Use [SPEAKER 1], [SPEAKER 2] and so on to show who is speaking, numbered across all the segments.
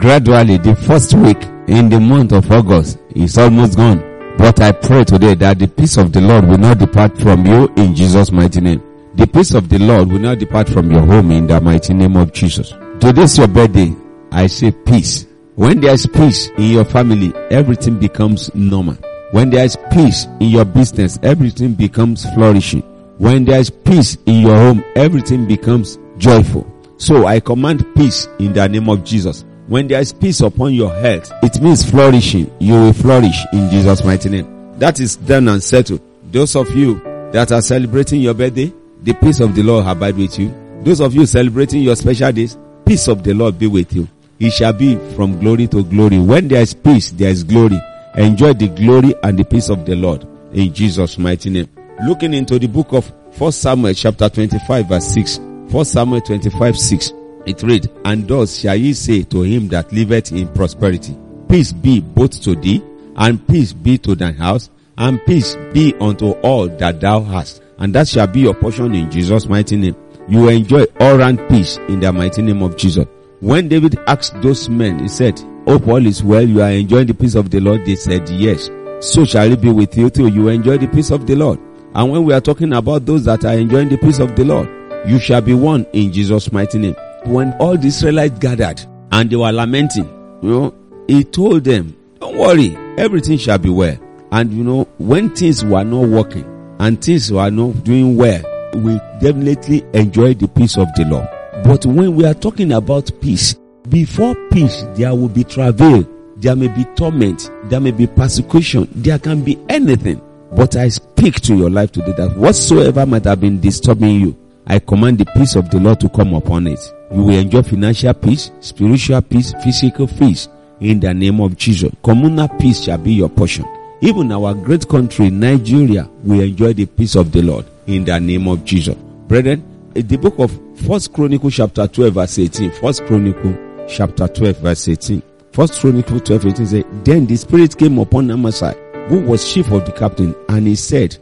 [SPEAKER 1] Gradually, the first week in the month of August is almost gone. But I pray today that the peace of the Lord will not depart from you in Jesus' mighty name. The peace of the Lord will not depart from your home in the mighty name of Jesus. Today's your birthday. I say peace. When there is peace in your family, everything becomes normal. When there is peace in your business, everything becomes flourishing. When there is peace in your home, everything becomes joyful. So I command peace in the name of Jesus. When there is peace upon your health, it means flourishing. You will flourish in Jesus' mighty name. That is done and settled. Those of you that are celebrating your birthday, the peace of the Lord abide with you. Those of you celebrating your special days, peace of the Lord be with you. It shall be from glory to glory. When there is peace, there is glory. Enjoy the glory and the peace of the Lord in Jesus' mighty name. Looking into the book of 1 Samuel chapter 25 verse 6. 1 Samuel 25 6. It read, And thus shall ye say to him that liveth in prosperity, Peace be both to thee, and peace be to thine house, and peace be unto all that thou hast. And that shall be your portion in Jesus' mighty name. You enjoy all round peace in the mighty name of Jesus. When David asked those men, he said, Hope all is well, you are enjoying the peace of the Lord. They said, Yes. So shall it be with you till you enjoy the peace of the Lord. And when we are talking about those that are enjoying the peace of the Lord, you shall be one in Jesus' mighty name. When all the Israelites gathered and they were lamenting, you know, he told them, Don't worry, everything shall be well. And you know, when things were not working and things were not doing well, we definitely enjoy the peace of the Lord. But when we are talking about peace, before peace, there will be travail, there may be torment, there may be persecution, there can be anything. But I speak to your life today that whatsoever might have been disturbing you, I command the peace of the Lord to come upon it. You will enjoy financial peace, spiritual peace, physical peace in the name of Jesus. Communal peace shall be your portion. Even our great country, Nigeria, will enjoy the peace of the Lord in the name of Jesse. Brethren, in the book of First Chronicle chapter 12 verse 18, First Chronicle chapter 12 verse 18, First Chronicle 12 18 says, Then the Spirit came upon Amasai, who was chief of the captain, and he said,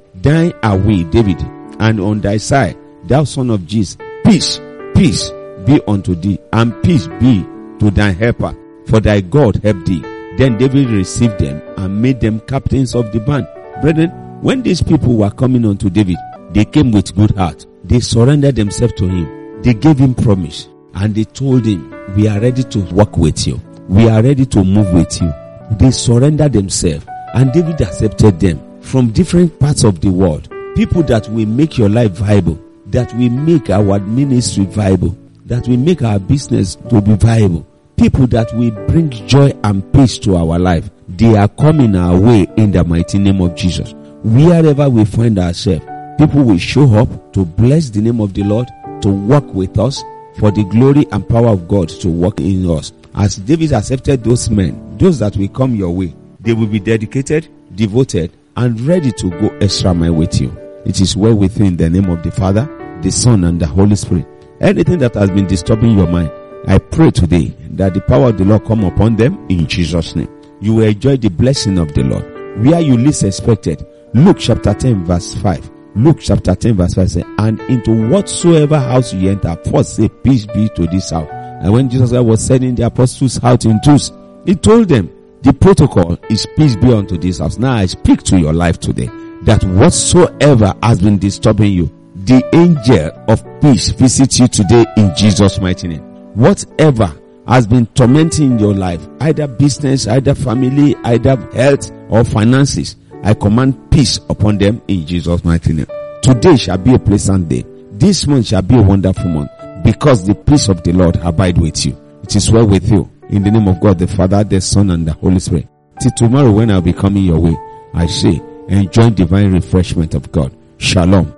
[SPEAKER 1] are we, David, and on thy side, thou son of Jesus, peace, peace be unto thee, and peace be to thy helper, for thy God help thee. Then David received them and made them captains of the band. Brethren, when these people were coming unto David, they came with good heart. They surrendered themselves to him. They gave him promise and they told him, we are ready to work with you. We are ready to move with you. They surrendered themselves and David accepted them from different parts of the world. People that will make your life viable, that will make our ministry viable, that will make our business to be viable. People that will bring joy and peace to our life. They are coming our way in the mighty name of Jesus. Wherever we find ourselves, people will show up to bless the name of the Lord, to work with us for the glory and power of God to work in us. As David accepted those men, those that will come your way, they will be dedicated, devoted, and ready to go extra mile with you. It is well with you in the name of the Father, the Son, and the Holy Spirit. Anything that has been disturbing your mind, I pray today that the power of the Lord come upon them in Jesus' name. You will enjoy the blessing of the Lord where you least expected. Luke chapter 10 verse 5. Luke chapter 10 verse 5 says, And into whatsoever house you enter, first say, Peace be to this house. And when Jesus was sending the apostles out in twos, he told them, the protocol is peace be unto this house. Now I speak to your life today that whatsoever has been disturbing you, the angel of peace visits you today in Jesus' mighty name. Whatever has been tormenting your life, either business, either family, either health or finances, I command peace upon them in Jesus' mighty name. Today shall be a pleasant day. This month shall be a wonderful month because the peace of the Lord abide with you. It is well with you. In the name of God, the Father, the Son, and the Holy Spirit. Till tomorrow when I'll be coming your way, I say, enjoy divine refreshment of God. Shalom.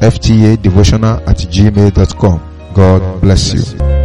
[SPEAKER 2] fta devotional at gmail.com. God bless you.